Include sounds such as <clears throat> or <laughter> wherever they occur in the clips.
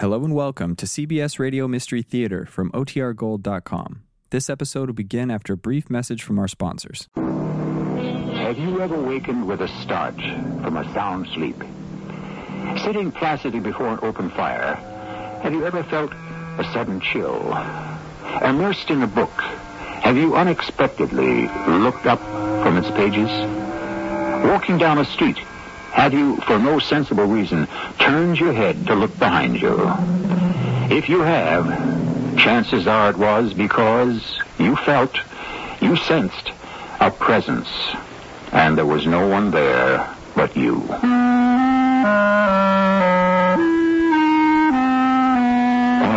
Hello and welcome to CBS Radio Mystery Theater from OTRGold.com. This episode will begin after a brief message from our sponsors. Have you ever wakened with a start from a sound sleep? Sitting placidly before an open fire, have you ever felt a sudden chill? Immersed in a book, have you unexpectedly looked up from its pages? Walking down a street, have you, for no sensible reason, turned your head to look behind you? If you have, chances are it was because you felt, you sensed a presence, and there was no one there but you. Why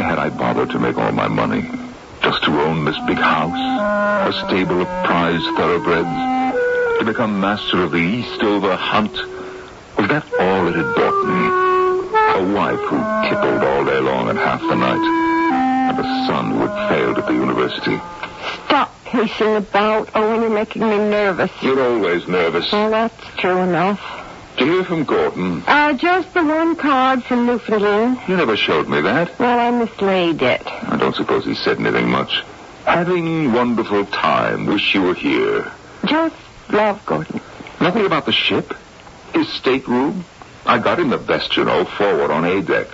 had I bothered to make all my money? Just to own this big house, a stable of prized thoroughbreds, to become master of the Eastover hunt. Was that all it had brought me? A wife who tippled all day long and half the night, and a son who had failed at the university. Stop pacing about. Oh, you're making me nervous. You're always nervous. Well, that's true enough. Did you hear from Gordon? Uh, just the one card from Newfoundland. You never showed me that. Well, I mislaid it. I don't suppose he said anything much. Having wonderful time. Wish you were here. Just love Gordon. Nothing about the ship? His stateroom? I got him the best, you know, forward on A deck.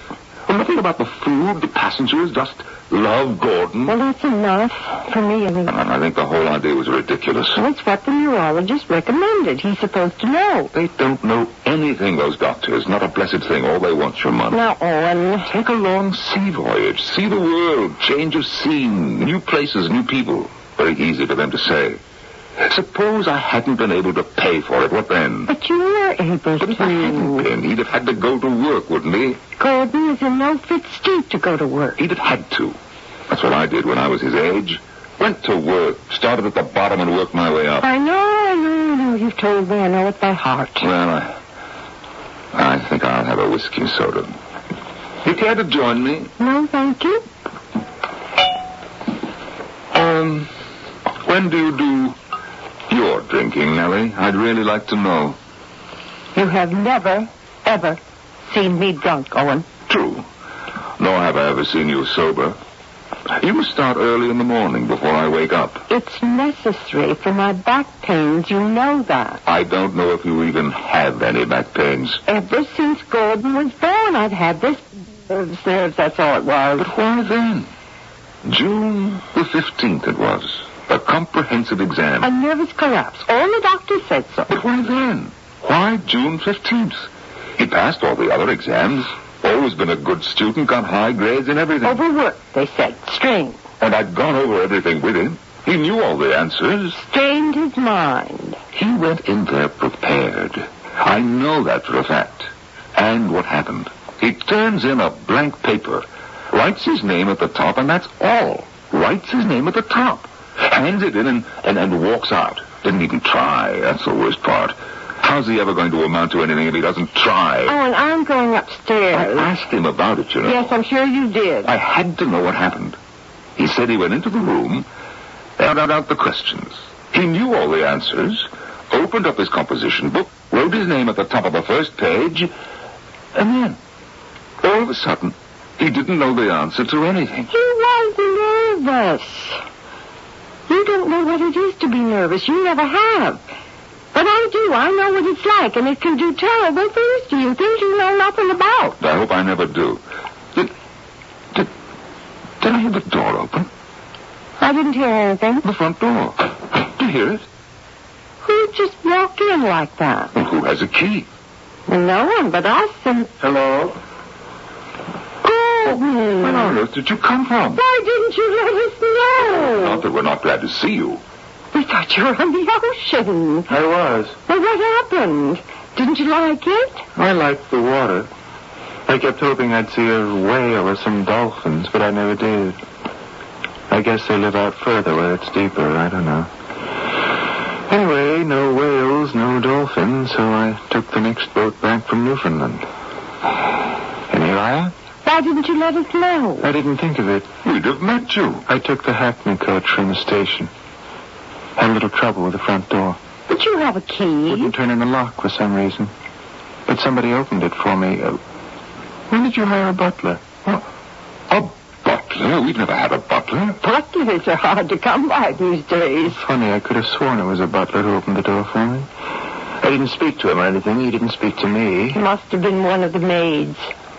Well, nothing about the food, the passengers, just love Gordon. Well, that's enough for me, anyway. And I think the whole idea was ridiculous. Well, it's what the neurologist recommended. He's supposed to know. They don't know anything, those doctors. Not a blessed thing. All they want's your money. Now, Owen. Take a long sea voyage. See the world. Change of scene. New places, new people. Very easy for them to say. Suppose I hadn't been able to pay for it. What then? But you were able But if I hadn't been, he'd have had to go to work, wouldn't he? Gordon is in no fit state to go to work. He'd have had to. That's what I did when I was his age. Went to work, started at the bottom and worked my way up. I know, I know, I know. You've told me. I know it by heart. Well, I, I think I'll have a whiskey and soda. You care to join me? No, thank you. Um, when do you do your drinking, Nellie? I'd really like to know. You have never, ever seen me drunk, Owen. True. Nor have I ever seen you sober. You must start early in the morning before I wake up. It's necessary for my back pains. You know that. I don't know if you even have any back pains. Ever since Gordon was born, I've had this uh, nerves, nerves. That's all it was. But why then? June the 15th it was. A comprehensive exam. A nervous collapse. All the doctors said so. But why then? Why June 15th? He passed all the other exams. Always been a good student, got high grades in everything. Overworked, they said. Strained. And I'd gone over everything with him. He knew all the answers. Strained his mind. He went in there prepared. I know that for a fact. And what happened? He turns in a blank paper, writes his name at the top, and that's all. Writes his name at the top. Hands it in and, and, and walks out. Didn't even try. That's the worst part. How's he ever going to amount to anything if he doesn't try? Oh, and I'm going upstairs. I asked him about it, you know. Yes, I'm sure you did. I had to know what happened. He said he went into the room, found out the questions. He knew all the answers, opened up his composition book, wrote his name at the top of the first page, and then, all of a sudden, he didn't know the answer to anything. He was nervous. You don't know what it is to be nervous. You never have. But I do. I know what it's like, and it can do terrible things to you, things you know nothing about. I hope I never do. Did, did, did I hear the door open? I didn't hear anything. The front door. Did you hear it? Who'd just walked in like that? Well, who has a key? No one but us and Hello? Gordon. Where on earth did you come from? Why didn't you let us know? Not that we're not glad to see you. We thought you were on the ocean. I was. Well, what happened? Didn't you like it? I liked the water. I kept hoping I'd see a whale or some dolphins, but I never did. I guess they live out further where it's deeper. I don't know. Anyway, no whales, no dolphins, so I took the next boat back from Newfoundland. And here I am. Why didn't you let us know? I didn't think of it. We'd have met you. I took the Hackney coach from the station. Had a little trouble with the front door. But you have a key. Wouldn't turn in the lock for some reason. But somebody opened it for me. Uh, when did you hire a butler? A butler? We've never had a butler. Butlers are hard to come by these days. Funny, I could have sworn it was a butler who opened the door for me. I didn't speak to him or anything. He didn't speak to me. It must have been one of the maids.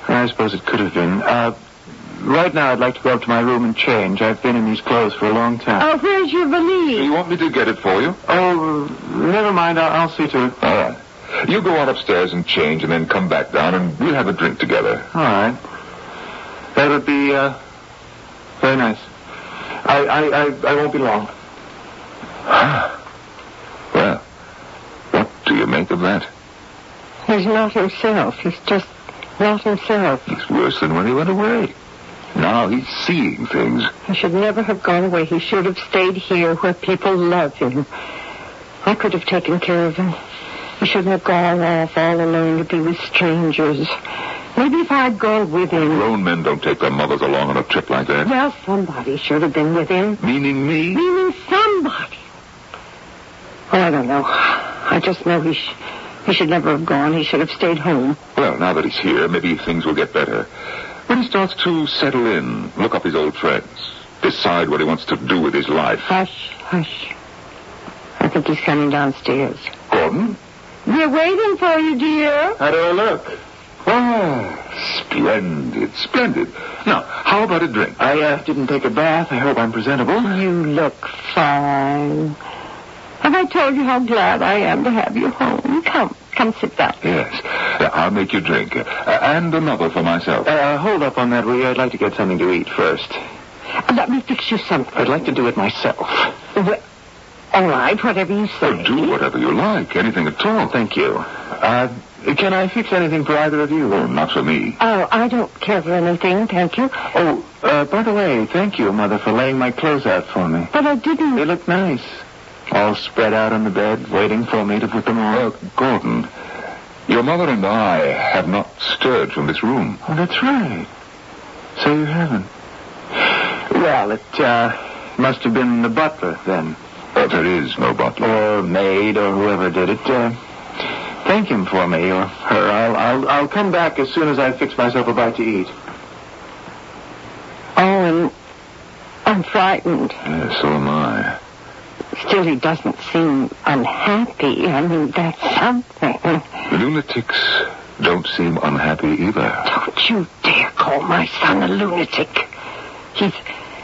I suppose it could have been. Uh, right now, I'd like to go up to my room and change. I've been in these clothes for a long time. Oh, where's your Do valise? you want me to get it for you? Oh, never mind. I'll, I'll see to it. All right. You go on upstairs and change and then come back down and we'll have a drink together. All right. That would be uh, very nice. I, I, I, I won't be long. <sighs> Well, what do you make of that? He's not himself. He's just not himself. It's worse than when he went away. Now he's seeing things. He should never have gone away. He should have stayed here where people love him. I could have taken care of him. He shouldn't have gone off all alone to be with strangers. Maybe if I'd gone with him. Grown men don't take their mothers along on a trip like that. Well, somebody should have been with him. Meaning me? Meaning somebody. Oh, I don't know. I just know he, sh- he should never have gone. He should have stayed home. Well, now that he's here, maybe things will get better. When he starts to settle in, look up his old friends, decide what he wants to do with his life. Hush, hush. I think he's coming downstairs. Gordon? We're waiting for you, dear. How do I look? Oh, splendid, splendid. Now, how about a drink? I uh, didn't take a bath. I hope I'm presentable. You look fine. Have I told you how glad I am to have you home? Come, come sit down. Yes. Uh, I'll make you a drink. Uh, and another for myself. Uh, hold up on that, will you? I'd like to get something to eat first. Let me fix you something. I'd like to do it myself. Well, all right, whatever you Oh, say. do whatever you like, anything at all. Thank you. Uh, can I fix anything for either of you? Oh, not for me. Oh, I don't care for anything, thank you. Oh, uh, by the way, thank you, Mother, for laying my clothes out for me. But I didn't. They look nice. All spread out on the bed, waiting for me to put them on. Uh, Gordon, your mother and I have not stirred from this room. Oh, that's right. So you haven't. Well, it uh, must have been the butler then, Uh, there is no butler. or maid, or whoever did it. Uh, thank him for me, or her. I'll, I'll, I'll come back as soon as I fix myself a bite to eat. Oh, and I'm frightened. Yes, so am I. Still, he doesn't seem unhappy. I mean, that's something. Lunatics don't seem unhappy either. Don't you dare call my son a lunatic. He's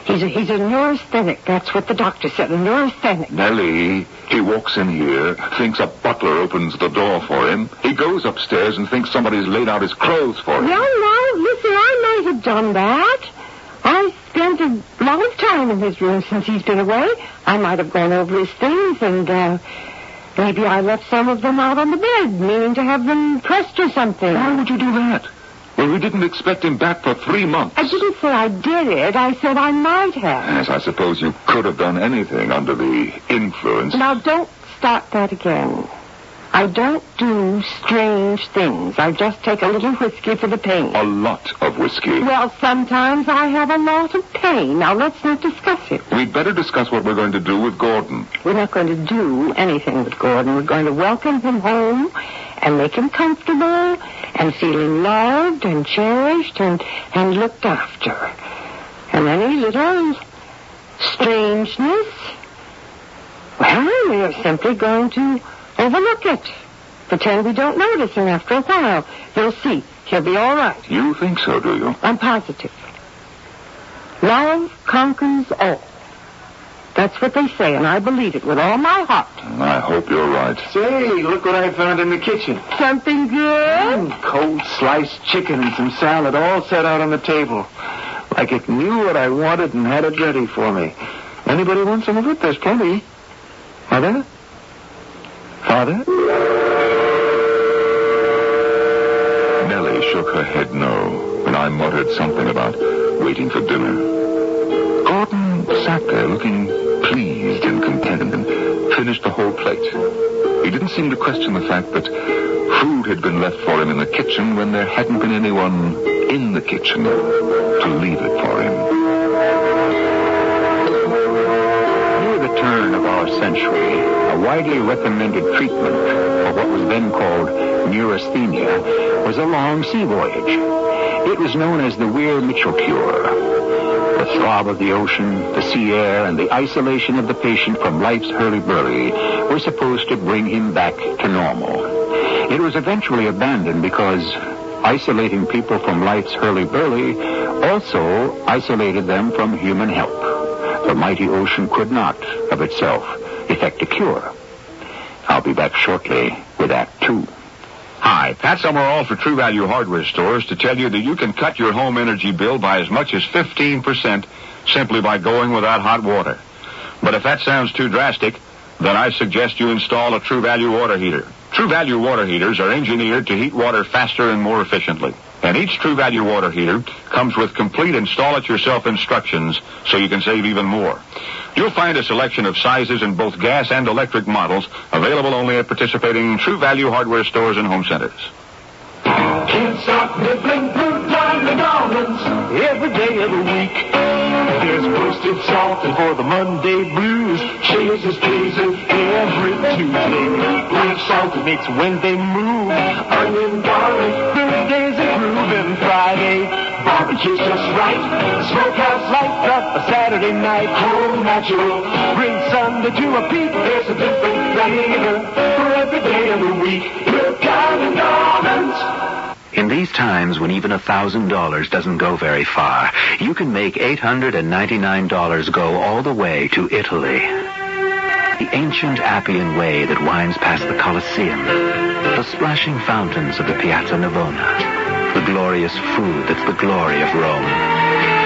he's a, he's a neurasthenic. That's what the doctor said. A neurasthenic. Nellie, he walks in here, thinks a butler opens the door for him. He goes upstairs and thinks somebody's laid out his clothes for him. Well, now, listen, I might have done that. I spent a lot of time in his room since he's been away. I might have gone over his things and, uh, maybe I left some of them out on the bed, meaning to have them pressed or something. Why would you do that? Well, we didn't expect him back for three months. I didn't say I did it. I said I might have. Yes, I suppose you could have done anything under the influence. Now, don't start that again. I don't do strange things. I just take a little whiskey for the pain. A lot of whiskey. Well, sometimes I have a lot of pain. Now, let's not discuss it. We'd better discuss what we're going to do with Gordon. We're not going to do anything with Gordon. We're going to welcome him home and make him comfortable and feeling loved and cherished and, and looked after. And any little strangeness, well, we're simply going to overlook it. Pretend we don't notice, and after a while, you'll see he'll be all right. You think so, do you? I'm positive. Love conquers all. That's what they say, and I believe it with all my heart. I hope you're right. Say, look what I found in the kitchen. Something good? Mm, cold sliced chicken and some salad all set out on the table. Like it knew what I wanted and had it ready for me. Anybody want some of it? There's plenty. Mother? Father? Nellie shook her head no, and I muttered something about waiting for dinner. Gordon sat there looking pleased and contented and finished the whole plate. He didn't seem to question the fact that food had been left for him in the kitchen when there hadn't been anyone in the kitchen to leave it for him. Near the turn of our century, a widely recommended treatment for what was then called neurasthenia was a long sea voyage. It was known as the Weir Mitchell cure. The throb of the ocean, the sea air, and the isolation of the patient from life's hurly-burly were supposed to bring him back to normal. It was eventually abandoned because isolating people from life's hurly-burly also isolated them from human help. The mighty ocean could not, of itself, effect a cure. I'll be back shortly with Act Two. Hi, Pat Summerall for True Value Hardware Stores to tell you that you can cut your home energy bill by as much as 15% simply by going without hot water. But if that sounds too drastic, then I suggest you install a True Value water heater. True Value water heaters are engineered to heat water faster and more efficiently. And each True Value water heater comes with complete install-it-yourself instructions so you can save even more. You'll find a selection of sizes in both gas and electric models available only at participating True Value hardware stores and home centers. Can't stop nibbling food time McDonald's every day of the week. There's roasted salt for the Monday blues. Cheese pleasing every Tuesday. Ranch salt that makes Wednesday move. Onion garlic, Friday. Barbecue's just right. Smokehouse lights up a Saturday night. Home natural. Bring Sunday to a peak. There's a different flavor for every day of the week. Look out McDonald's. In these times when even a thousand dollars doesn't go very far, you can make eight hundred and ninety-nine dollars go all the way to Italy. The ancient Appian way that winds past the Colosseum, the splashing fountains of the Piazza Navona, the glorious food that's the glory of Rome.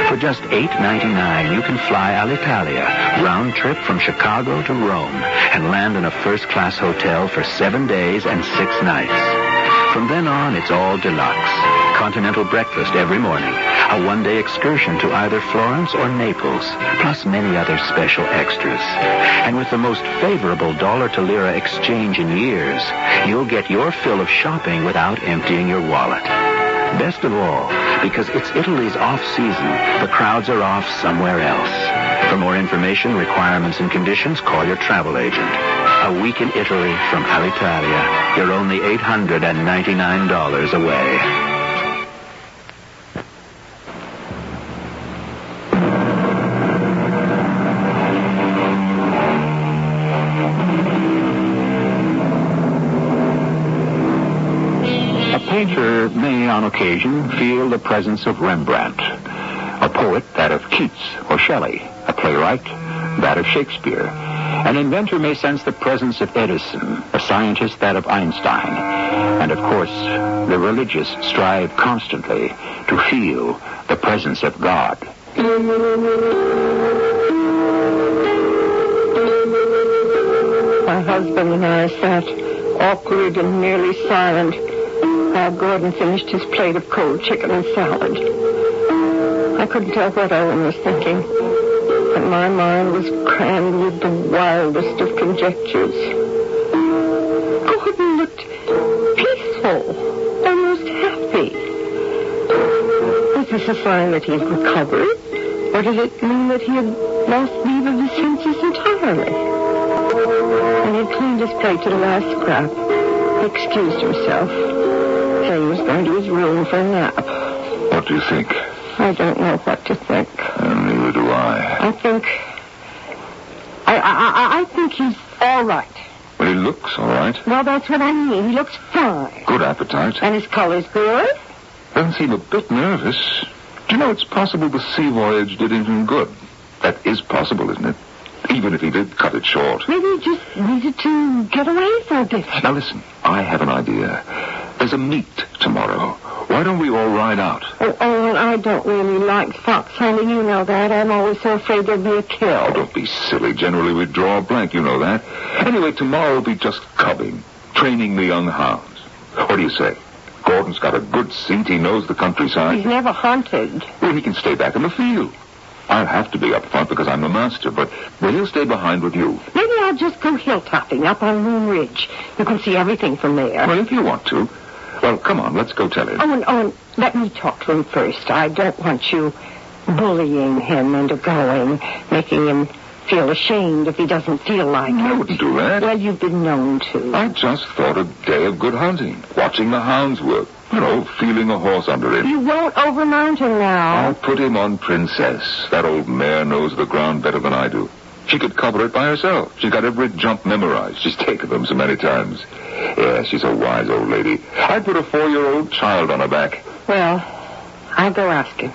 For just $8.99, you can fly Alitalia, round trip from Chicago to Rome, and land in a first-class hotel for seven days and six nights. From then on, it's all deluxe. Continental breakfast every morning, a one-day excursion to either Florence or Naples, plus many other special extras. And with the most favorable dollar to lira exchange in years, you'll get your fill of shopping without emptying your wallet. Best of all, because it's Italy's off-season, the crowds are off somewhere else. For more information, requirements, and conditions, call your travel agent. A week in Italy from Alitalia. You're only $899 away. Painter may, on occasion, feel the presence of Rembrandt. A poet, that of Keats or Shelley. A playwright, that of Shakespeare. An inventor may sense the presence of Edison, a scientist that of Einstein. And of course, the religious strive constantly to feel the presence of God. My husband and I sat awkward and nearly silent while Gordon finished his plate of cold chicken and salad. I couldn't tell what Owen was thinking, but my mind was crammed with the wildest of conjectures. Gordon looked peaceful, almost happy. Was this a sign that he had recovered? Or did it mean that he had lost leave of his senses entirely? And he cleaned his plate to the last scrap. He excused himself, going to his room for a nap. What do you think? I don't know what to think. And neither do I. I think. I, I, I- I think he's all right. Well, he looks all right. Well, that's what I mean. He looks fine. Good appetite. And his color's good. Doesn't seem a bit nervous. Do you know it's possible the sea voyage did him good? That is possible, isn't it? Even if he did cut it short. Maybe he just needed to get away for a bit. Now listen, I have an idea. There's a meet tomorrow. Why don't we all ride out? Oh, oh, and I don't really like fox hunting. You know that. I'm always so afraid there'll be a kill. Oh, don't be silly. Generally, we draw a blank, you know that. Anyway, tomorrow will be just cubbing, training the young hounds. What do you say? Gordon's got a good seat. He knows the countryside. He's never hunted. Well, he can stay back in the field. I'll have to be up front because I'm the master, but well, he'll stay behind with you. Maybe I'll just go hilltopping up on Moon Ridge. You can see everything from there. Well, if you want to. Well, come on, let's go tell him. Owen, Owen, let me talk to him first. I don't want you bullying him into going, making him feel ashamed if he doesn't feel like it. I wouldn't do that. Well, you've been known to. I just thought a day of good hunting, watching the hounds work, You know, feeling a horse under him. You won't overmount him now. I'll put him on Princess. That old mare knows the ground better than I do. She could cover it by herself. She's got every jump memorized. She's taken them so many times. Yeah, she's a wise old lady. I'd put a four-year-old child on her back. Well, I'll go ask him.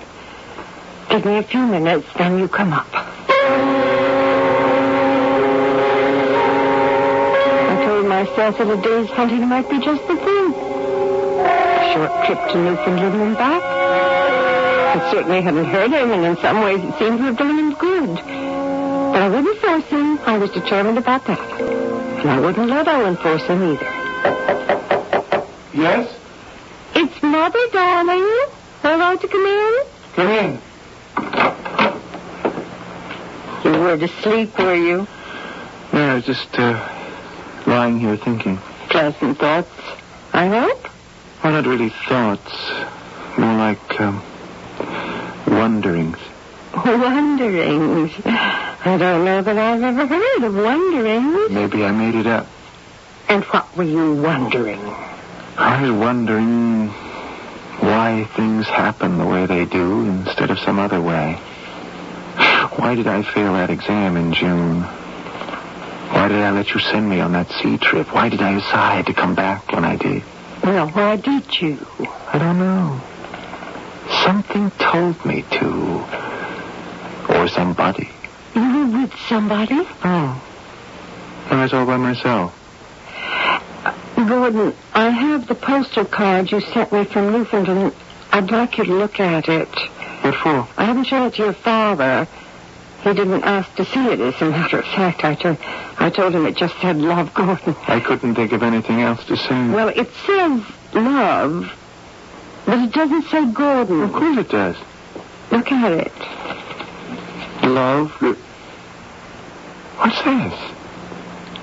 Give me a few minutes, then you come up. I told myself that a day's hunting might be just the thing. A short trip to Newfoundland and back. It certainly hadn't hurt him, and in some ways it seemed to have done him good. I him. I was determined about that. And I wouldn't let Owen force him either. Yes? It's Mother, darling. Hello to come in. Come in. You were to sleep, were you? Yeah, I was just uh, lying here thinking. Pleasant thoughts, I hope. Well, not really thoughts. More like um, wonderings. <laughs> Wonderings. I don't know that I've ever heard of wonderings. Maybe I made it up. And what were you wondering? I was wondering why things happen the way they do instead of some other way. Why did I fail that exam in June? Why did I let you send me on that sea trip? Why did I decide to come back when I did? Well, why did you? I don't know. Something told me to. Or somebody. You were with somebody? Oh. I was all by myself. Uh, Gordon, I have the postal card you sent me from Newfoundland. I'd like you to look at it. What for? I haven't shown it to your father. He didn't ask to see it, as a matter of fact. I, told I told him it just said love, Gordon. I couldn't think of anything else to say. Well, it says love, but it doesn't say Gordon. of course it does. Look at it. Love. What's this?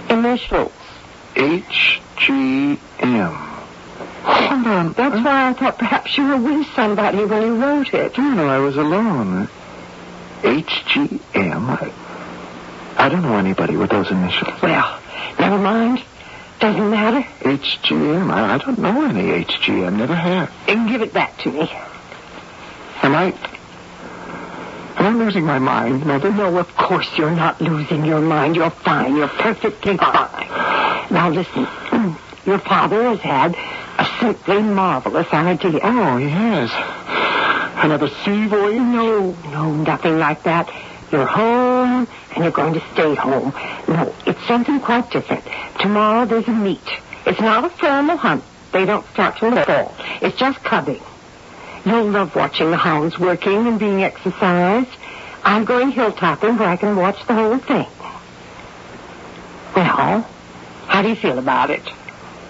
Initials. H G M. Hold on. That's why I thought perhaps you were with somebody when you wrote it. No, no, I was alone. H G M. I, I don't know anybody with those initials. Well, never mind. Doesn't matter. H G M. I, I don't know any H G M. Never have. And give it back to me. Am I? Am I losing my mind, Mother? No, of course you're not losing your mind. You're fine. You're perfectly fine. Now listen. <clears throat> Your father has had a simply marvelous idea. Oh, he has. Another sea voyage? No, no, nothing like that. You're home, and you're going to stay home. No, it's something quite different. Tomorrow there's a meet. It's not a formal hunt. They don't start till the fall. It's just cubbing. You'll love watching the hounds working and being exercised. I'm going hilltopping where I can watch the whole thing. Well, how do you feel about it?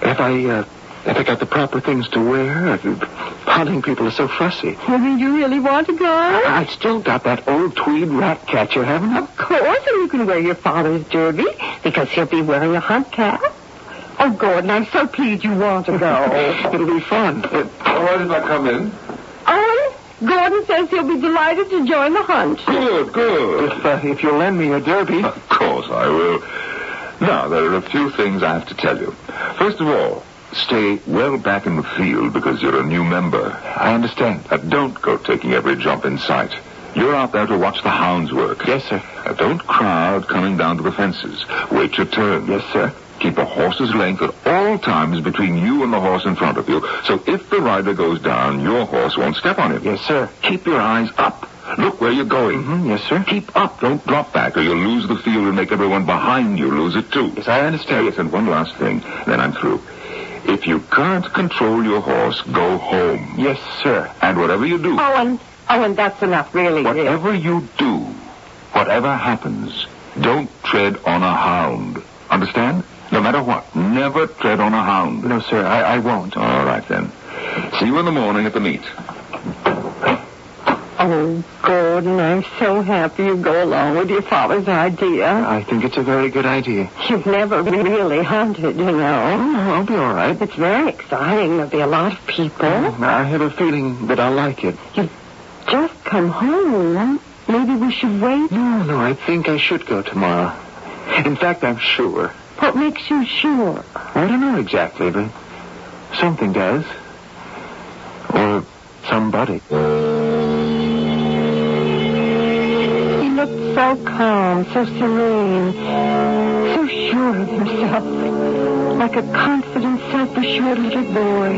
Have I, uh, have I got the proper things to wear? Hunting people are so fussy. Do you really want to go? I still got that old tweed rat catcher, haven't I? Of course, and you can wear your father's derby because he'll be wearing a hunt cap. Oh, Gordon, I'm so pleased you want to go. <laughs> It'll be fun. Uh, why didn't I come in? Owen, Gordon says he'll be delighted to join the hunt. Good, good. if, uh, if you'll lend me your derby. Of course I will. Now, there are a few things I have to tell you. First of all, stay well back in the field because you're a new member. I understand. Uh, don't go taking every jump in sight. You're out there to watch the hounds work. Yes, sir. Uh, don't crowd coming down to the fences. Wait your turn. Yes, sir. Keep a horse's length at all times between you and the horse in front of you, so if the rider goes down, your horse won't step on him. Yes, sir. Keep your eyes up. Look where you're going. Mm-hmm. Yes, sir. Keep up. Don't drop back, or you'll lose the field and make everyone behind you lose it too. Yes, I understand. Yes, and one last thing, then I'm through. If you can't control your horse, go home. Yes, sir. And whatever you do, Owen, Owen, that's enough, really. whatever you do, whatever happens, don't tread on a hound. Understand? No matter what, never tread on a hound. No, sir, I, I won't. All right, then. See you in the morning at the meet. Oh, Gordon, I'm so happy you go along with your father's idea. I think it's a very good idea. You've never really hunted, you know. Oh, I'll be all right. It's very exciting. There'll be a lot of people. I have a feeling that I'll like it. You've just come home. Maybe we should wait. No, no, I think I should go tomorrow. In fact, I'm sure. What makes you sure? I don't know exactly, but something does. Or somebody. He looked so calm, so serene, so sure of himself. Like a confident, self-assured little boy.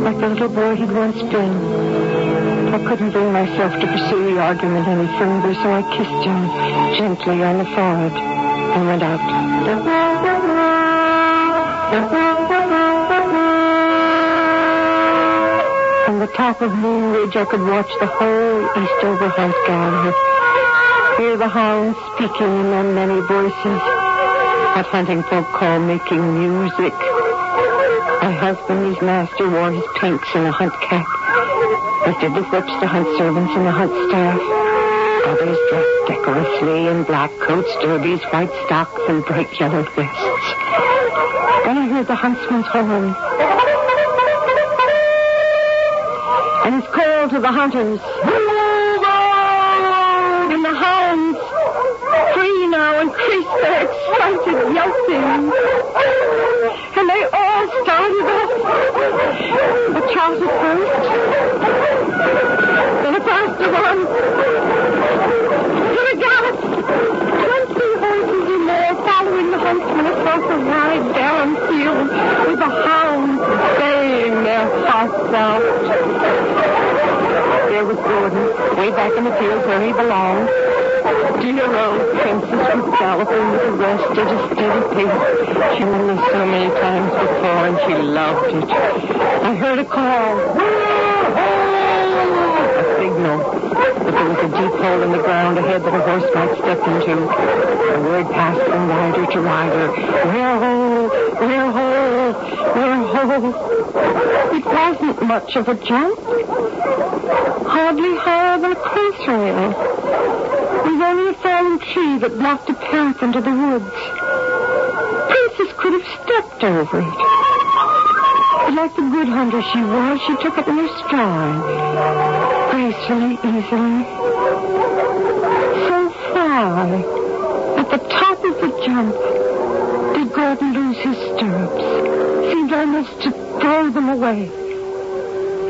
Like the little boy he'd once been. I couldn't bring myself to pursue the argument any further, so I kissed him gently on the forehead and went out. From the top of Moon Ridge, I could watch the whole Eastover Hunt gallery. Hear the hounds speaking in their many voices. What hunting folk call making music. My husband, his master, wore his pinks and a hunt cap. Lifted the whips, the hunt servants, and the hunt staff. Others dressed decorously in black coats, derbies, white stocks, and bright yellow vests. Then I heard the huntsman's horn. And his call to the hunters. And the hounds free now increased their excited yelping. And they all started up. A trot at first. Then a faster one. Then a gallop. Twenty horses or more following the huntsman across a wide barren field with the hounds baying out. There was Gordon, way back in the fields where he belonged. Dear old Princess was galloping with the rest at a steady pace. She knew me so many times before, and she loved it. I heard a call. A signal. But there was a deep hole in the ground ahead that a horse might step into. The word passed from rider to rider. Where ho! Where ho! Where ho! It wasn't much of a jump. Hardly higher than a close rail. was only a fallen tree that blocked a path into the woods. Princess could have stepped over it. But like the good hunter she was, she took it in her stride. Gracefully, easily. So far, at the top of the jump, almost to throw them away.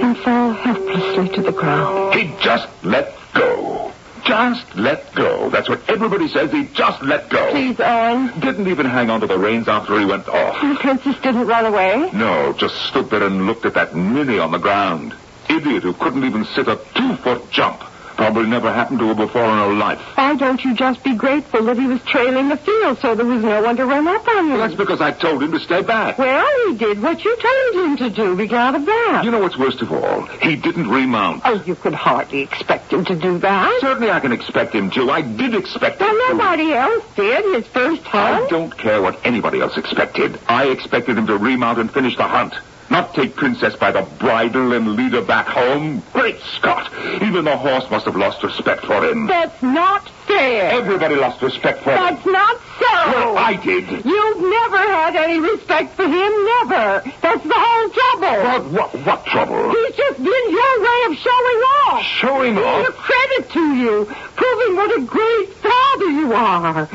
And fall helplessly to the ground. He just let go. Just let go. That's what everybody says. He just let go. Please, Owen. Didn't even hang on to the reins after he went off. The princess didn't run away. No, just stood there and looked at that ninny on the ground. Idiot who couldn't even sit a two-foot jump. Probably never happened to her before in her life. Why don't you just be grateful that he was trailing the field so there was no one to run up on you? Well, that's because I told him to stay back. Well, he did what you told him to do. Be glad of that. You know what's worst of all? He didn't remount. Oh, you could hardly expect him to do that. Certainly I can expect him to. I did expect him Well, to. nobody else did. His first I don't care what anybody else expected. I expected him to remount and finish the hunt. Not take Princess by the bridle and lead her back home. Great Scott! Even the horse must have lost respect for him. That's not fair. Everybody lost respect for him. That's not so. Well, I did. You've never had any respect for him, never. That's the whole trouble. What, what, what trouble? He's just been your way of showing off. Showing Being a credit to you, proving what a great father you are.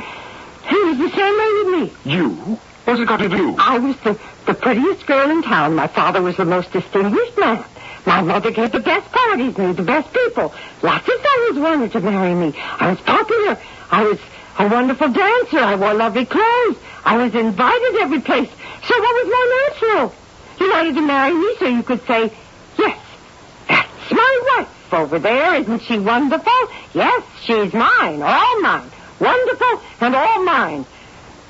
He was the same way with me. You? What's it got to do? I was the, the prettiest girl in town. My father was the most distinguished man. My mother gave the best parties, knew the best people. Lots of fellows wanted to marry me. I was popular. I was a wonderful dancer. I wore lovely clothes. I was invited every place. So what was more natural? You wanted to marry me so you could say, yes, that's my wife over there. Isn't she wonderful? Yes, she's mine, all mine. Wonderful and all mine.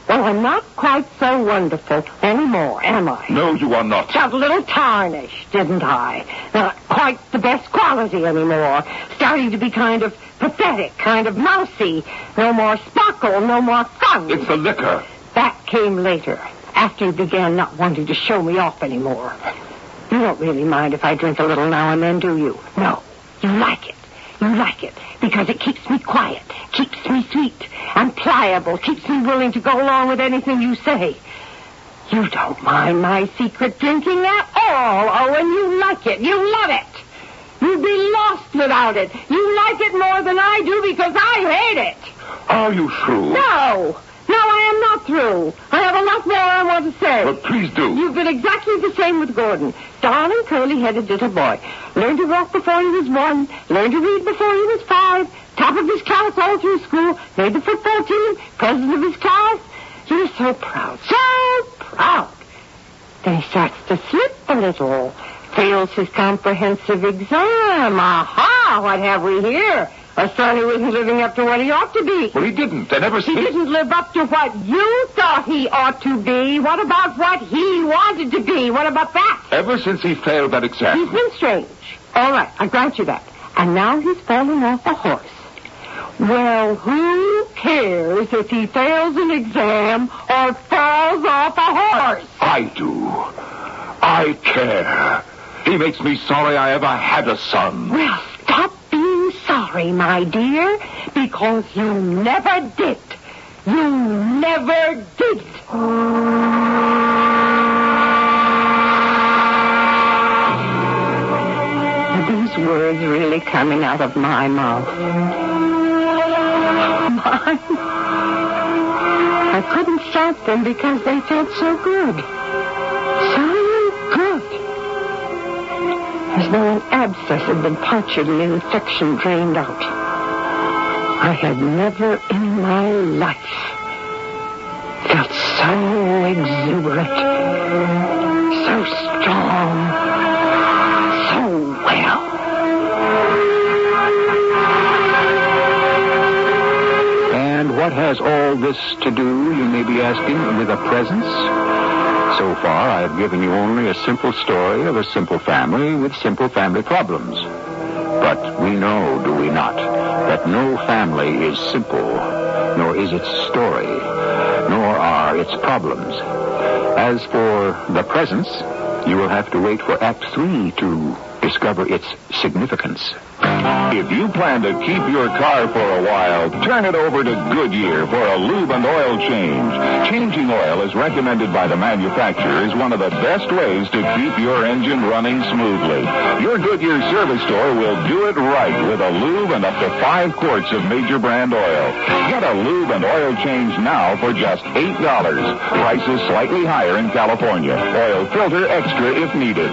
Well, I'm not quite so wonderful anymore, am I? No, you are not. Got a little tarnished, didn't I? Not quite the best quality anymore. Starting to be kind of pathetic, kind of mousy. No more sparkle, no more fun. It's the liquor. That came later, after he began not wanting to show me off anymore. You don't really mind if I drink a little now and then, do you? No. You like it. You like it because it keeps me quiet, keeps me sweet and pliable, keeps me willing to go along with anything you say. You don't mind my secret drinking at all, Owen. You like it. You love it. You'd be lost without it. You like it more than I do because I hate it. Are you through? No. No, I am not through. I have a lot more I want to say. But please do. You've been exactly the same with Gordon. Darling, curly-headed little boy. Learned to walk before he was one. Learned to read before he was five. Top of his class all through school. Made the football team. President of his class. You're so proud. So proud. Then he starts to slip a little. Fails his comprehensive exam. Aha! What have we here? A son who isn't living up to what he ought to be. Well, he didn't. And ever He didn't live up to what you thought he ought to be. What about what he wanted to be? What about that? Ever since he failed that exam, he's been strange. All right, I grant you that. And now he's falling off a horse. Well, who cares if he fails an exam or falls off a horse? I do. I care. He makes me sorry I ever had a son. Well, stop sorry, my dear, because you never did. You never did. Are these words really coming out of my mouth? Mine? I couldn't stop them because they felt so good. As though an abscess had been punctured and infection drained out. I had never in my life felt so exuberant, so strong, so well. And what has all this to do, you may be asking, with a presence? So far, I have given you only a simple story of a simple family with simple family problems. But we know, do we not, that no family is simple, nor is its story, nor are its problems. As for the presence, you will have to wait for Act Three to discover its significance. If you plan to keep your car for a while, turn it over to Goodyear for a lube and oil change. Changing oil, as recommended by the manufacturer, is one of the best ways to keep your engine running smoothly. Your Goodyear service store will do it right with a lube and up to five quarts of major brand oil. Get a lube and oil change now for just $8. Price is slightly higher in California. Oil filter extra if needed.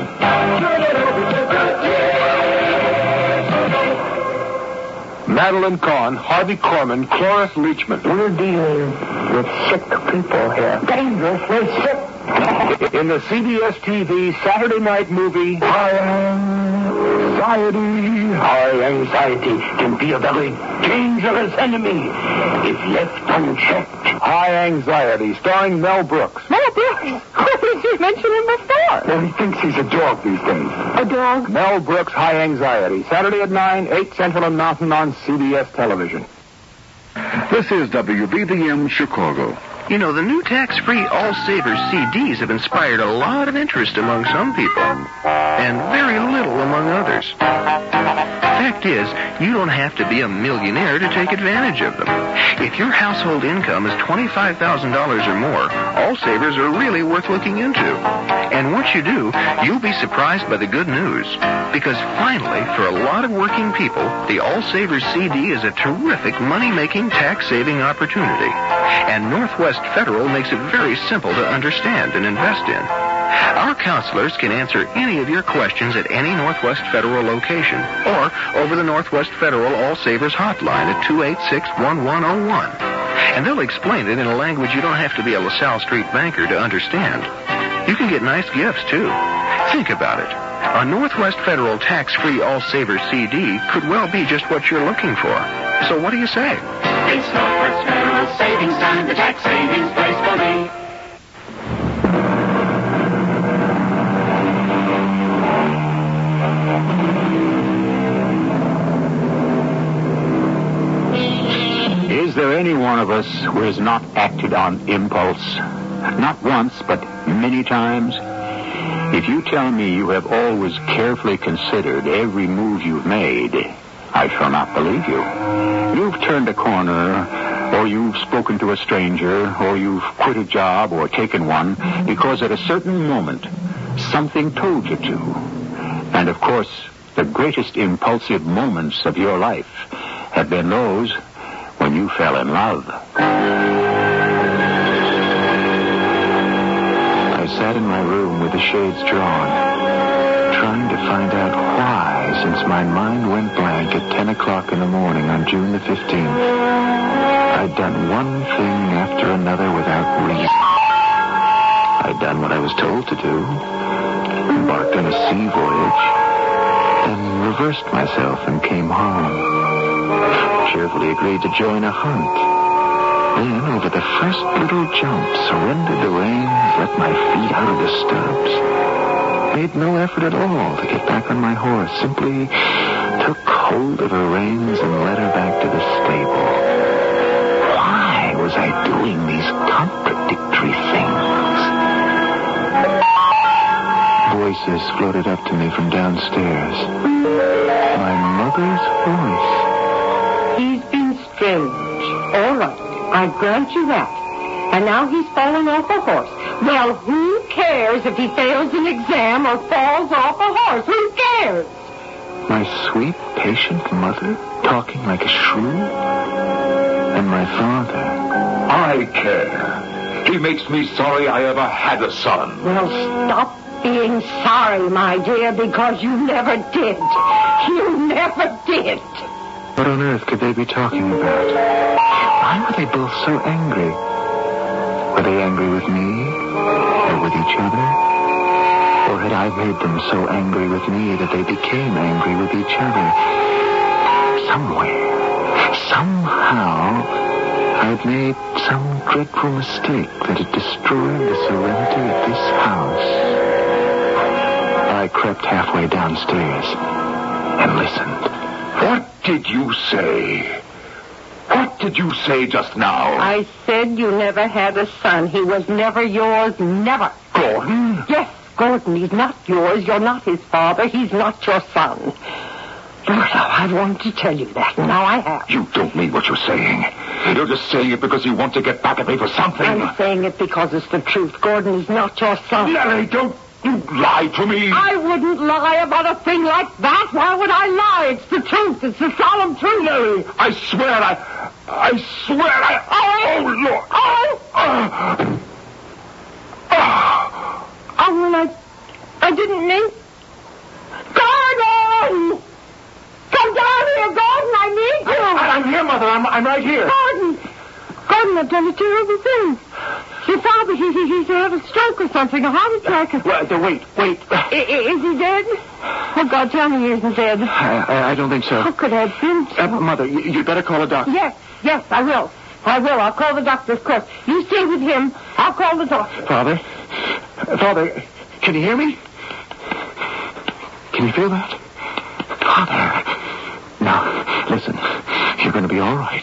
Madeline Kahn, Harvey Korman, Cloris Leachman. We're dealing with sick people here. Dangerously sick. <laughs> In the CBS TV Saturday night movie, High anxiety. High anxiety can be a very dangerous enemy if left unchecked. High Anxiety, starring Mel Brooks. Mel Brooks. Where did you mention him before? Well, he thinks he's a dog these days. A dog? Mel Brooks, High Anxiety, Saturday at 9, 8 Central and Mountain on CBS television. This is WBBM Chicago. You know, the new tax-free All Savers CDs have inspired a lot of interest among some people, and very little among others. Fact is, you don't have to be a millionaire to take advantage of them. If your household income is $25,000 or more, All Savers are really worth looking into. And once you do, you'll be surprised by the good news. Because finally, for a lot of working people, the All Savers CD is a terrific money-making tax-saving opportunity. And Northwest Federal makes it very simple to understand and invest in. Our counselors can answer any of your questions at any Northwest Federal location or over the Northwest Federal All Savers hotline at 286-1101. And they'll explain it in a language you don't have to be a LaSalle Street banker to understand. You can get nice gifts, too. Think about it. A Northwest Federal tax-free All Savers CD could well be just what you're looking for. So what do you say? Federal Savings Time, the tax savings place for me. Is there any one of us who has not acted on impulse? Not once, but many times? If you tell me you have always carefully considered every move you've made, I shall not believe you. You've turned a corner, or you've spoken to a stranger, or you've quit a job or taken one because at a certain moment something told you to. And of course, the greatest impulsive moments of your life have been those when you fell in love. I sat in my room with the shades drawn, trying to find out why, since my mind went blank at 10 o'clock in the morning on June the 15th, I'd done one thing after another without reason. I'd done what I was told to do, embarked on a sea voyage, then reversed myself and came home. Cheerfully agreed to join a hunt. Then, over the first little jump, surrendered the reins, let my feet out of the stirrups. Made no effort at all to get back on my horse. Simply took hold of her reins and led her back to the stable. Why was I doing these contradictory things? Voices floated up to me from downstairs. My mother's voice. He's been strange. All right. I grant you that. And now he's fallen off a horse. Well, who cares if he fails an exam or falls off a horse? Who cares? My sweet, patient mother talking like a shrew? And my father. I care. He makes me sorry I ever had a son. Well, stop being sorry, my dear, because you never did. You never did. What on earth could they be talking about? Why were they both so angry? Were they angry with me? With each other? Or had I made them so angry with me that they became angry with each other? Somewhere, somehow, I'd made some dreadful mistake that had destroyed the serenity of this house. I crept halfway downstairs and listened. What did you say? What did you say just now? I said you never had a son. He was never yours, never. Gordon? Yes, Gordon, he's not yours. You're not his father. He's not your son. Lord, I've wanted to tell you that. Now I have. You don't mean what you're saying. You're just saying it because you want to get back at me for something. I'm saying it because it's the truth. Gordon is not your son. Nellie, don't you lie to me. I wouldn't lie about a thing like that. Why would I lie? It's the truth. It's the solemn truth. Nellie, I swear I... I swear I... Oh, Lord. Oh! Uh, uh, Oh, well, I, I didn't mean... Gordon! Come down here, Gordon. I need you. I'm here, Mother. I'm, I'm right here. Gordon! Gordon, I've done a terrible thing. Your father, he, he, he's had a stroke or something, a heart attack. Well, uh, wait, wait. I, i- is he dead? Oh, God, tell me he isn't dead. I, I, I don't think so. How could I have been so... Uh, Mother, you, you better call a doctor. Yes, yes, I will. I will. I'll call the doctor, of course. You stay with him. I'll call the doctor. Father? Father, can you hear me? Can you feel that? Father. Now, listen. You're going to be all right.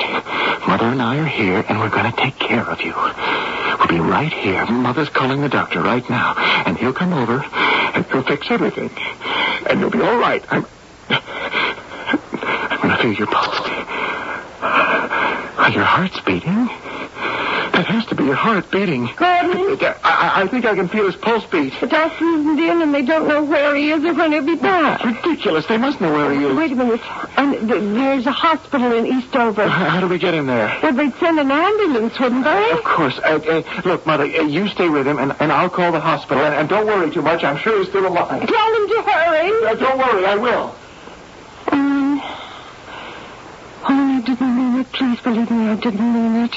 Mother and I are here, and we're going to take care of you. We'll be right here. Mother's calling the doctor right now, and he'll come over, and he'll fix everything. And you'll be all right. I'm... I'm going to feel your pulse. Are your heart's beating. That has to be your heart beating. Gordon? I, I- think I can feel his pulse beat. The doctor isn't in, and they don't know where he is or when he'll be back. Ridiculous. They must know where he is. Wait a minute. There's a hospital in Eastover. How how do we get in there? Well, they'd send an ambulance, wouldn't they? Of course. Uh, uh, look, Mother, uh, you stay with him, and, and I'll call the hospital. And, and don't worry too much. I'm sure he's still alive. Tell him to hurry. Uh, don't worry, I will. Um, oh, I didn't mean it. Please believe me, I didn't mean it.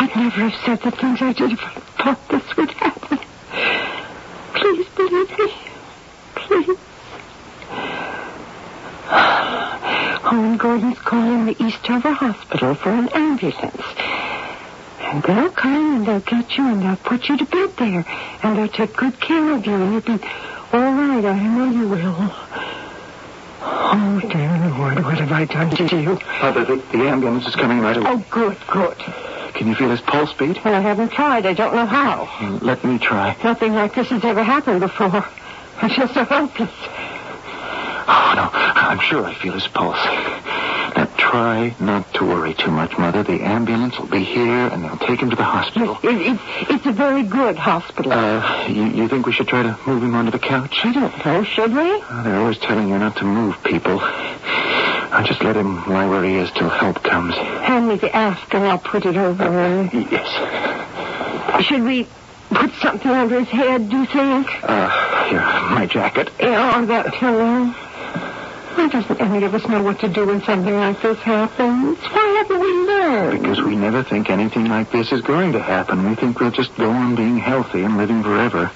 I'd never have said the things I did if I thought this would happen. Please believe me. Please. Owen Gordon's calling the Eastover Hospital for an ambulance. And they'll come and they'll get you and they'll put you to bed there. And they'll take good care of you and you'll be all right. I know you will. Oh, dear Lord, what have I done to you? Mother, the, the ambulance is coming right away. Oh, good, good. Can you feel his pulse beat? Well, I haven't tried. I don't know how. Let me try. Nothing like this has ever happened before. I feel so helpless. Oh, no. I'm sure I feel his pulse. Now, try not to worry too much, Mother. The ambulance will be here, and they'll take him to the hospital. It, it, it's a very good hospital. Uh, you, you think we should try to move him onto the couch? I don't know. Should we? Oh, they're always telling you not to move people. I'll just let him lie where he is till help comes. Hand me the ask and I'll put it over. Yes. Should we put something under his head, do you think? Uh, here, my jacket. Yeah, or that pillow. Why doesn't any of us know what to do when something like this happens? Why haven't we learned? Because we never think anything like this is going to happen. We think we'll just go on being healthy and living forever.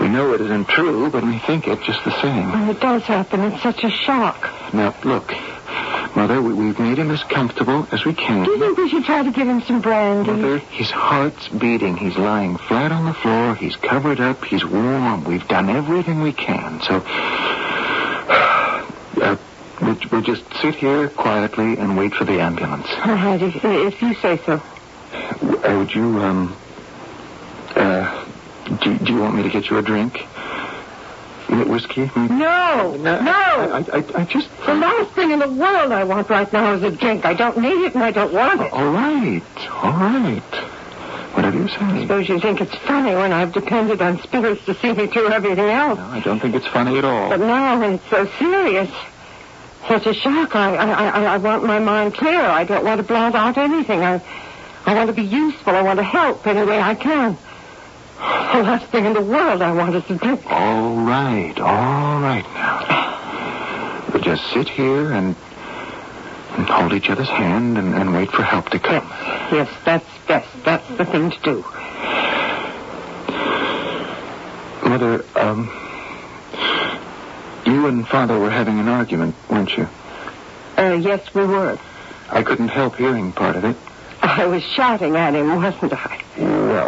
We know it isn't true, but we think it just the same. When it does happen, it's such a shock. Now, look, Mother, we, we've made him as comfortable as we can. Do you think we should try to give him some brandy? Mother, his heart's beating. He's lying flat on the floor. He's covered up. He's warm. We've done everything we can. So, <sighs> uh, we'll, we'll just sit here quietly and wait for the ambulance. All right, if, if you say so. Uh, would you, um, do, do you want me to get you a drink? Wh- Whiskey? Hmm? No, no. I, I, I just. The last thing in the world I want right now is a drink. I don't need it and I don't want it. All right, all right. Whatever you say. I suppose you think it's funny when I've depended on spirits to see me through everything else. No, I don't think it's funny at all. But now when it's so serious, such a shock, I, I, I, I want my mind clear. I don't want to blot out anything. I, I want to be useful. I want to help any way I can. The last thing in the world I want is a drink. All right, all right now. We'll just sit here and, and hold each other's hand and, and wait for help to come. Yes, that's best. That's the thing to do. Mother, um, you and Father were having an argument, weren't you? Uh, yes, we were. I couldn't help hearing part of it. I was shouting at him, wasn't I? Well,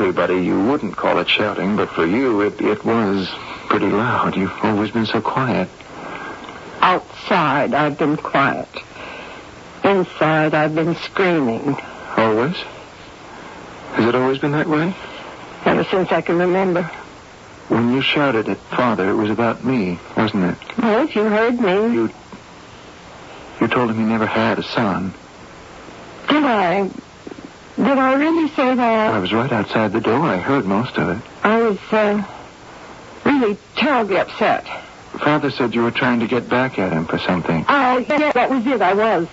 everybody, you wouldn't call it shouting, but for you, it, it was pretty loud. You've always been so quiet. Outside, I've been quiet. Inside, I've been screaming. Always? Has it always been that way? Ever since I can remember. When you shouted at Father, it was about me, wasn't it? Yes, you heard me. You, you told him he never had a son. Did I? Did I really say that? I was right outside the door. I heard most of it. I was, uh, really terribly upset. Father said you were trying to get back at him for something. Oh, yeah, that was it. I was.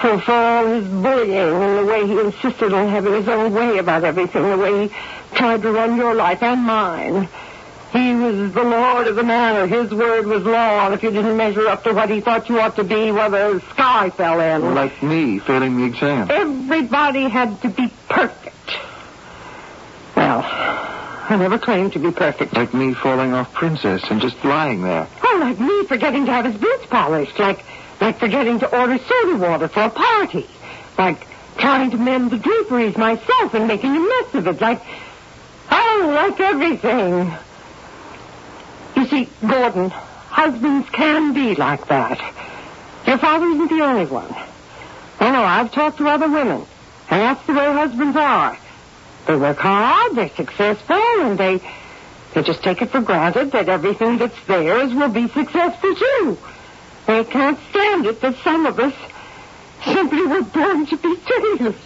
For, for all his bullying and the way he insisted on having his own way about everything, the way he tried to run your life and mine. He was the lord of the manor. His word was law, and if you didn't measure up to what he thought you ought to be, well, the sky fell in. Like me, failing the exam. Everybody had to be perfect. Well, I never claimed to be perfect. Like me falling off Princess and just lying there. Oh, like me forgetting to have his boots polished. Like, like forgetting to order soda water for a party. Like trying to mend the draperies myself and making a mess of it. Like, oh, like everything. You see, Gordon, husbands can be like that. Your father isn't the only one. Oh, no, I've talked to other women, and that's the way husbands are. They work hard, they're successful, and they they just take it for granted that everything that's theirs will be successful too. They can't stand it that some of us simply were born to be failures.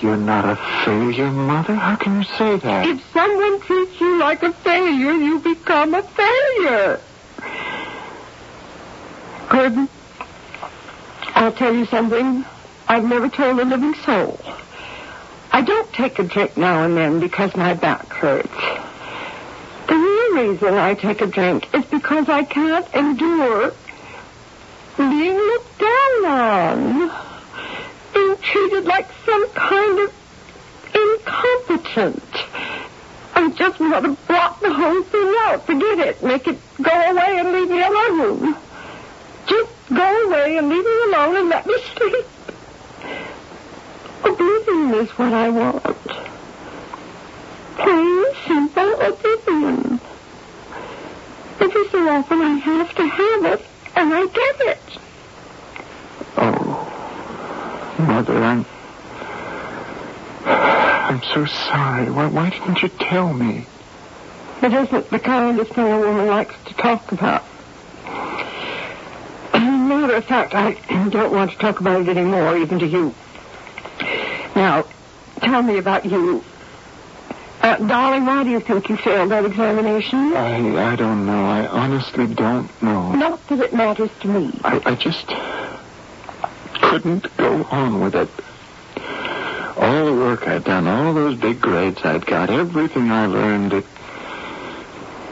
You're not a failure, Mother. How can you say that? If someone treats you like a failure, you become a failure. Gordon, I'll tell you something I've never told a living soul. I don't take a drink now and then because my back hurts. The real reason I take a drink is because I can't endure being looked down on, treated like some kind of incompetent. I just want to block the whole thing out, forget it, make it go away and leave me alone. Just go away and leave me alone and let me sleep. Oblivion is what I want. Plain, simple oblivion. Every so often I have to have it, and I get it. Oh, Mother, I'm. I'm so sorry. Why, why didn't you tell me? It isn't the kind of thing a woman likes to talk about. <clears throat> Matter of fact, I don't want to talk about it anymore, even to you. Now, tell me about you. Uh, darling, why do you think you failed that examination? I, I don't know. I honestly don't know. Not that it matters to me. I, I just couldn't go on with it. All the work I'd done, all those big grades I'd got, everything I learned, it,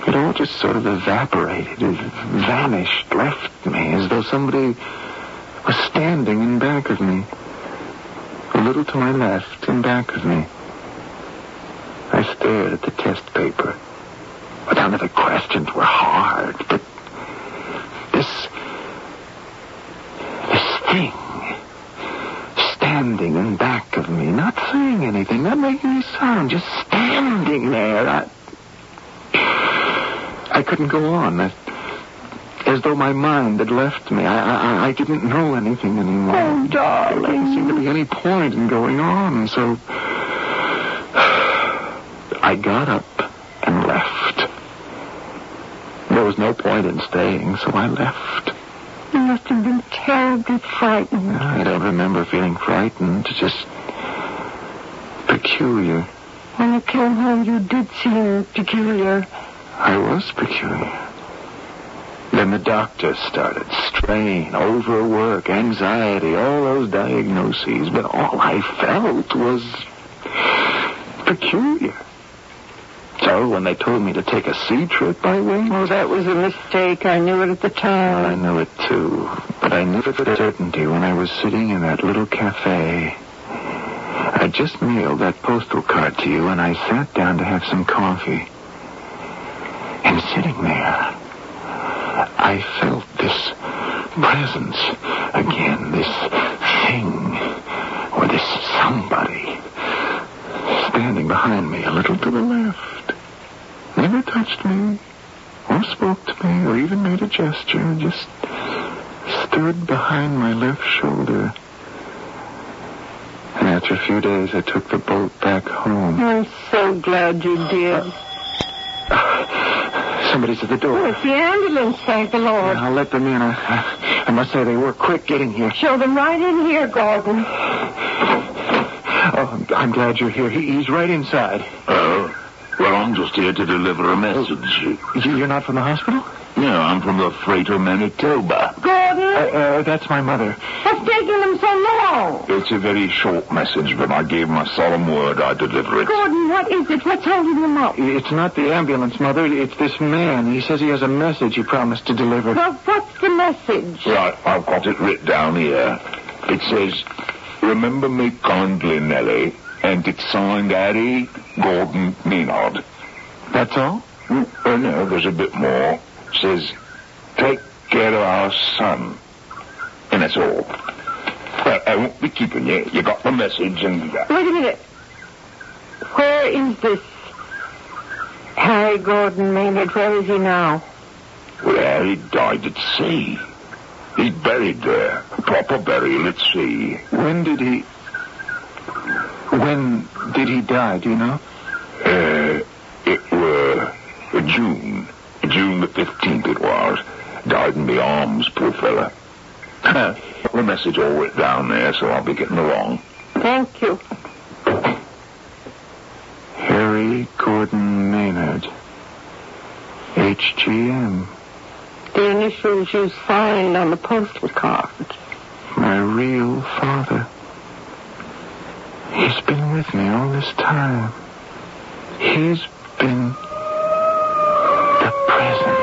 it all just sort of evaporated, it vanished, left me, as though somebody was standing in back of me. A little to my left, in back of me. I stared at the test paper. But none of the questions were hard, but this, this thing standing in back of me, not saying anything, not making a sound, just standing there. I, I couldn't go on. I, as though my mind had left me. I, I, I didn't know anything anymore. Oh, darling. There didn't seem to be any point in going on, so I got up and left. There was no point in staying, so I left. You must have been terribly frightened. I don't remember feeling frightened, just peculiar. When you came home, you did seem peculiar. I was peculiar. Then the doctors started. Strain, overwork, anxiety, all those diagnoses. But all I felt was peculiar. So when they told me to take a sea trip, I went. Oh, that was a mistake. I knew it at the time. I knew it too, but I knew it for certainty when I was sitting in that little cafe. I just mailed that postal card to you, and I sat down to have some coffee. And sitting there, I felt this presence again, this thing, or this somebody, standing behind me a little to the left. Never touched me, or spoke to me, or even made a gesture, just stood behind my left shoulder. And after a few days, I took the boat back home. I'm so glad you did. <sighs> Somebody's at the door. Oh, it's the ambulance, thank the Lord. I'll let them in. I, I, I must say they were quick getting here. Show them right in here, Gordon. Oh, I'm, I'm glad you're here. He, he's right inside. Oh, well, I'm just here to deliver a message. You, you're not from the hospital? No, I'm from the freighter Manitoba. Gordon, Uh, uh, that's my mother. what's taking them so long? It's a very short message, but I gave my solemn word I'd deliver it. Gordon, what is it? What's holding them up? It's not the ambulance, Mother. It's this man. He says he has a message he promised to deliver. Well, what's the message? Right, I've got it written down here. It says, Remember me kindly, Nellie, and it's signed Harry Gordon Maynard. That's all? Mm, oh, no, there's a bit more. It says, Take care of our son. And that's all. Well, I won't be keeping you. You got the message and... Wait a minute. Where is this Harry Gordon Maynard? Where is he now? Well, he died at sea. He's buried there. Proper burial at sea. When did he. When did he die, do you know? Uh, it were June. June the 15th it was. Died in the arms, poor fella. the message all written down there, so I'll be getting along. Thank you. Harry Gordon Maynard. HGM. The initials you signed on the postal card. My real father. He's been with me all this time. He's been the present.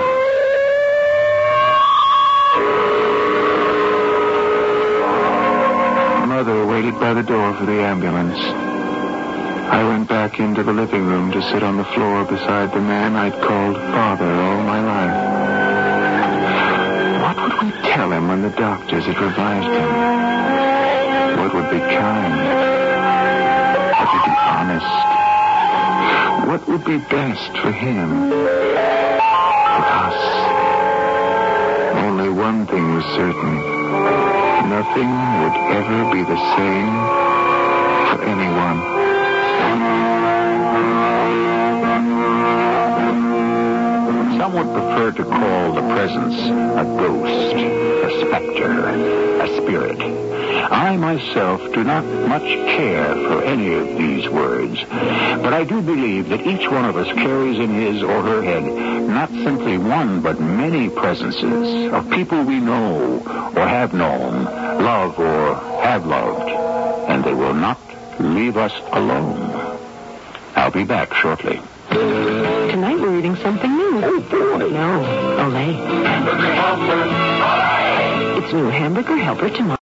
Mother waited by the door for the ambulance. I went back into the living room to sit on the floor beside the man I'd called father all my life. What would we tell him when the doctors had revived him? What would be kind? What would be honest? What would be best for him? For us? Only one thing was certain. Nothing would ever be the same for anyone. Some would prefer to call the presence a ghost, a specter, a spirit. I myself do not much care for any of these words, but I do believe that each one of us carries in his or her head not simply one, but many presences of people we know or have known, love or have loved, and they will not leave us alone. I'll be back shortly. Tonight we're eating something new. Oh, boy. No, Olay. It's new hamburger helper tonight.